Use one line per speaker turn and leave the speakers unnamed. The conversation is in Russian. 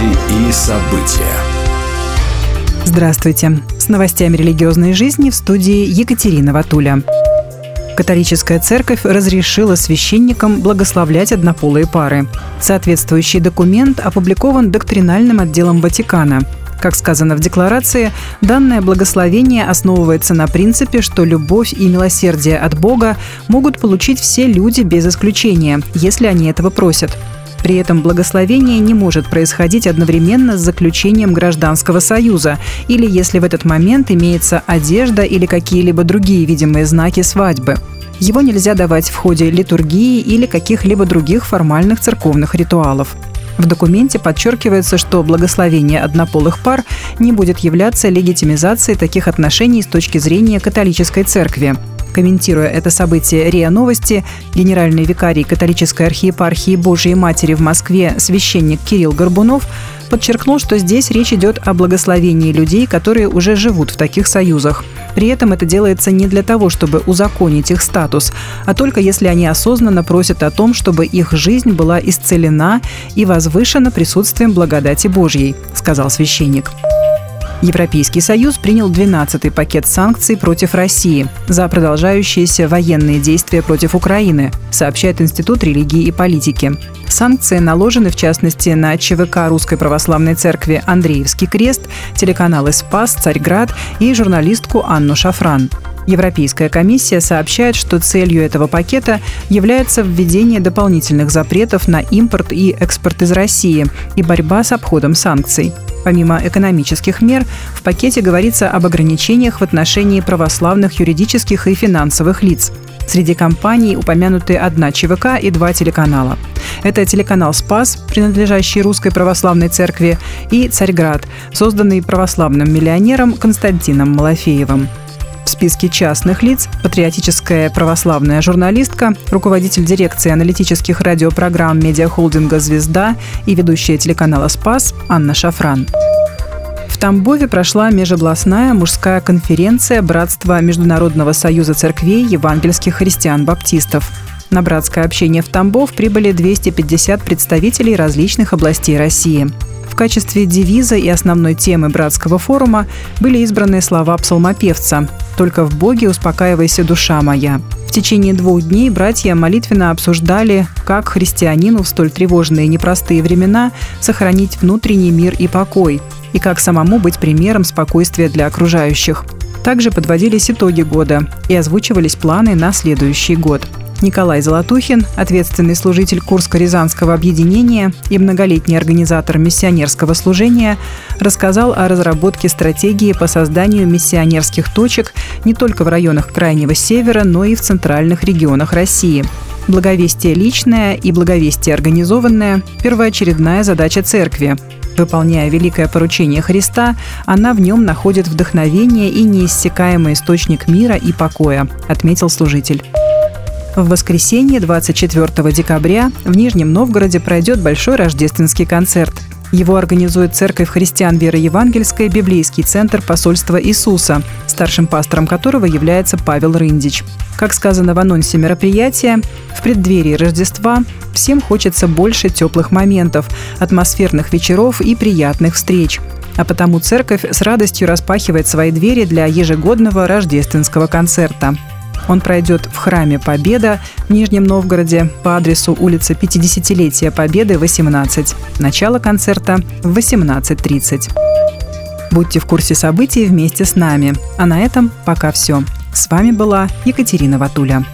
Новости и события.
Здравствуйте. С новостями религиозной жизни в студии Екатерина Ватуля. Католическая церковь разрешила священникам благословлять однополые пары. Соответствующий документ опубликован доктринальным отделом Ватикана. Как сказано в декларации, данное благословение основывается на принципе, что любовь и милосердие от Бога могут получить все люди без исключения, если они этого просят. При этом благословение не может происходить одновременно с заключением гражданского союза или если в этот момент имеется одежда или какие-либо другие видимые знаки свадьбы. Его нельзя давать в ходе литургии или каких-либо других формальных церковных ритуалов. В документе подчеркивается, что благословение однополых пар не будет являться легитимизацией таких отношений с точки зрения католической церкви. Комментируя это событие РИА Новости, генеральный викарий католической архиепархии Божией Матери в Москве священник Кирилл Горбунов подчеркнул, что здесь речь идет о благословении людей, которые уже живут в таких союзах. При этом это делается не для того, чтобы узаконить их статус, а только если они осознанно просят о том, чтобы их жизнь была исцелена и возвышена присутствием благодати Божьей, сказал священник. Европейский Союз принял 12-й пакет санкций против России за продолжающиеся военные действия против Украины, сообщает Институт религии и политики. Санкции наложены, в частности, на ЧВК Русской Православной Церкви «Андреевский крест», телеканалы «Спас», «Царьград» и журналистку Анну Шафран. Европейская комиссия сообщает, что целью этого пакета является введение дополнительных запретов на импорт и экспорт из России и борьба с обходом санкций. Помимо экономических мер, в пакете говорится об ограничениях в отношении православных юридических и финансовых лиц. Среди компаний упомянуты одна ЧВК и два телеканала. Это телеканал «Спас», принадлежащий Русской Православной Церкви, и «Царьград», созданный православным миллионером Константином Малафеевым. Списке частных лиц патриотическая православная журналистка, руководитель дирекции аналитических радиопрограмм медиахолдинга «Звезда» и ведущая телеканала «Спас» Анна Шафран. В Тамбове прошла межобластная мужская конференция Братства Международного союза церквей евангельских христиан-баптистов. На братское общение в Тамбов прибыли 250 представителей различных областей России – в качестве девиза и основной темы братского форума были избраны слова псалмопевца «Только в Боге успокаивайся, душа моя». В течение двух дней братья молитвенно обсуждали, как христианину в столь тревожные и непростые времена сохранить внутренний мир и покой, и как самому быть примером спокойствия для окружающих. Также подводились итоги года и озвучивались планы на следующий год – Николай Золотухин, ответственный служитель Курско-Рязанского объединения и многолетний организатор миссионерского служения, рассказал о разработке стратегии по созданию миссионерских точек не только в районах Крайнего Севера, но и в центральных регионах России. Благовестие личное и благовестие организованное – первоочередная задача церкви. Выполняя великое поручение Христа, она в нем находит вдохновение и неиссякаемый источник мира и покоя, отметил служитель. В воскресенье 24 декабря в Нижнем Новгороде пройдет большой рождественский концерт. Его организует Церковь христиан веры евангельской Библейский центр посольства Иисуса, старшим пастором которого является Павел Рындич. Как сказано в анонсе мероприятия, в преддверии Рождества всем хочется больше теплых моментов, атмосферных вечеров и приятных встреч. А потому церковь с радостью распахивает свои двери для ежегодного рождественского концерта. Он пройдет в храме Победа в Нижнем Новгороде по адресу улица 50-летия Победы, 18. Начало концерта в 18.30. Будьте в курсе событий вместе с нами. А на этом пока все. С вами была Екатерина Ватуля.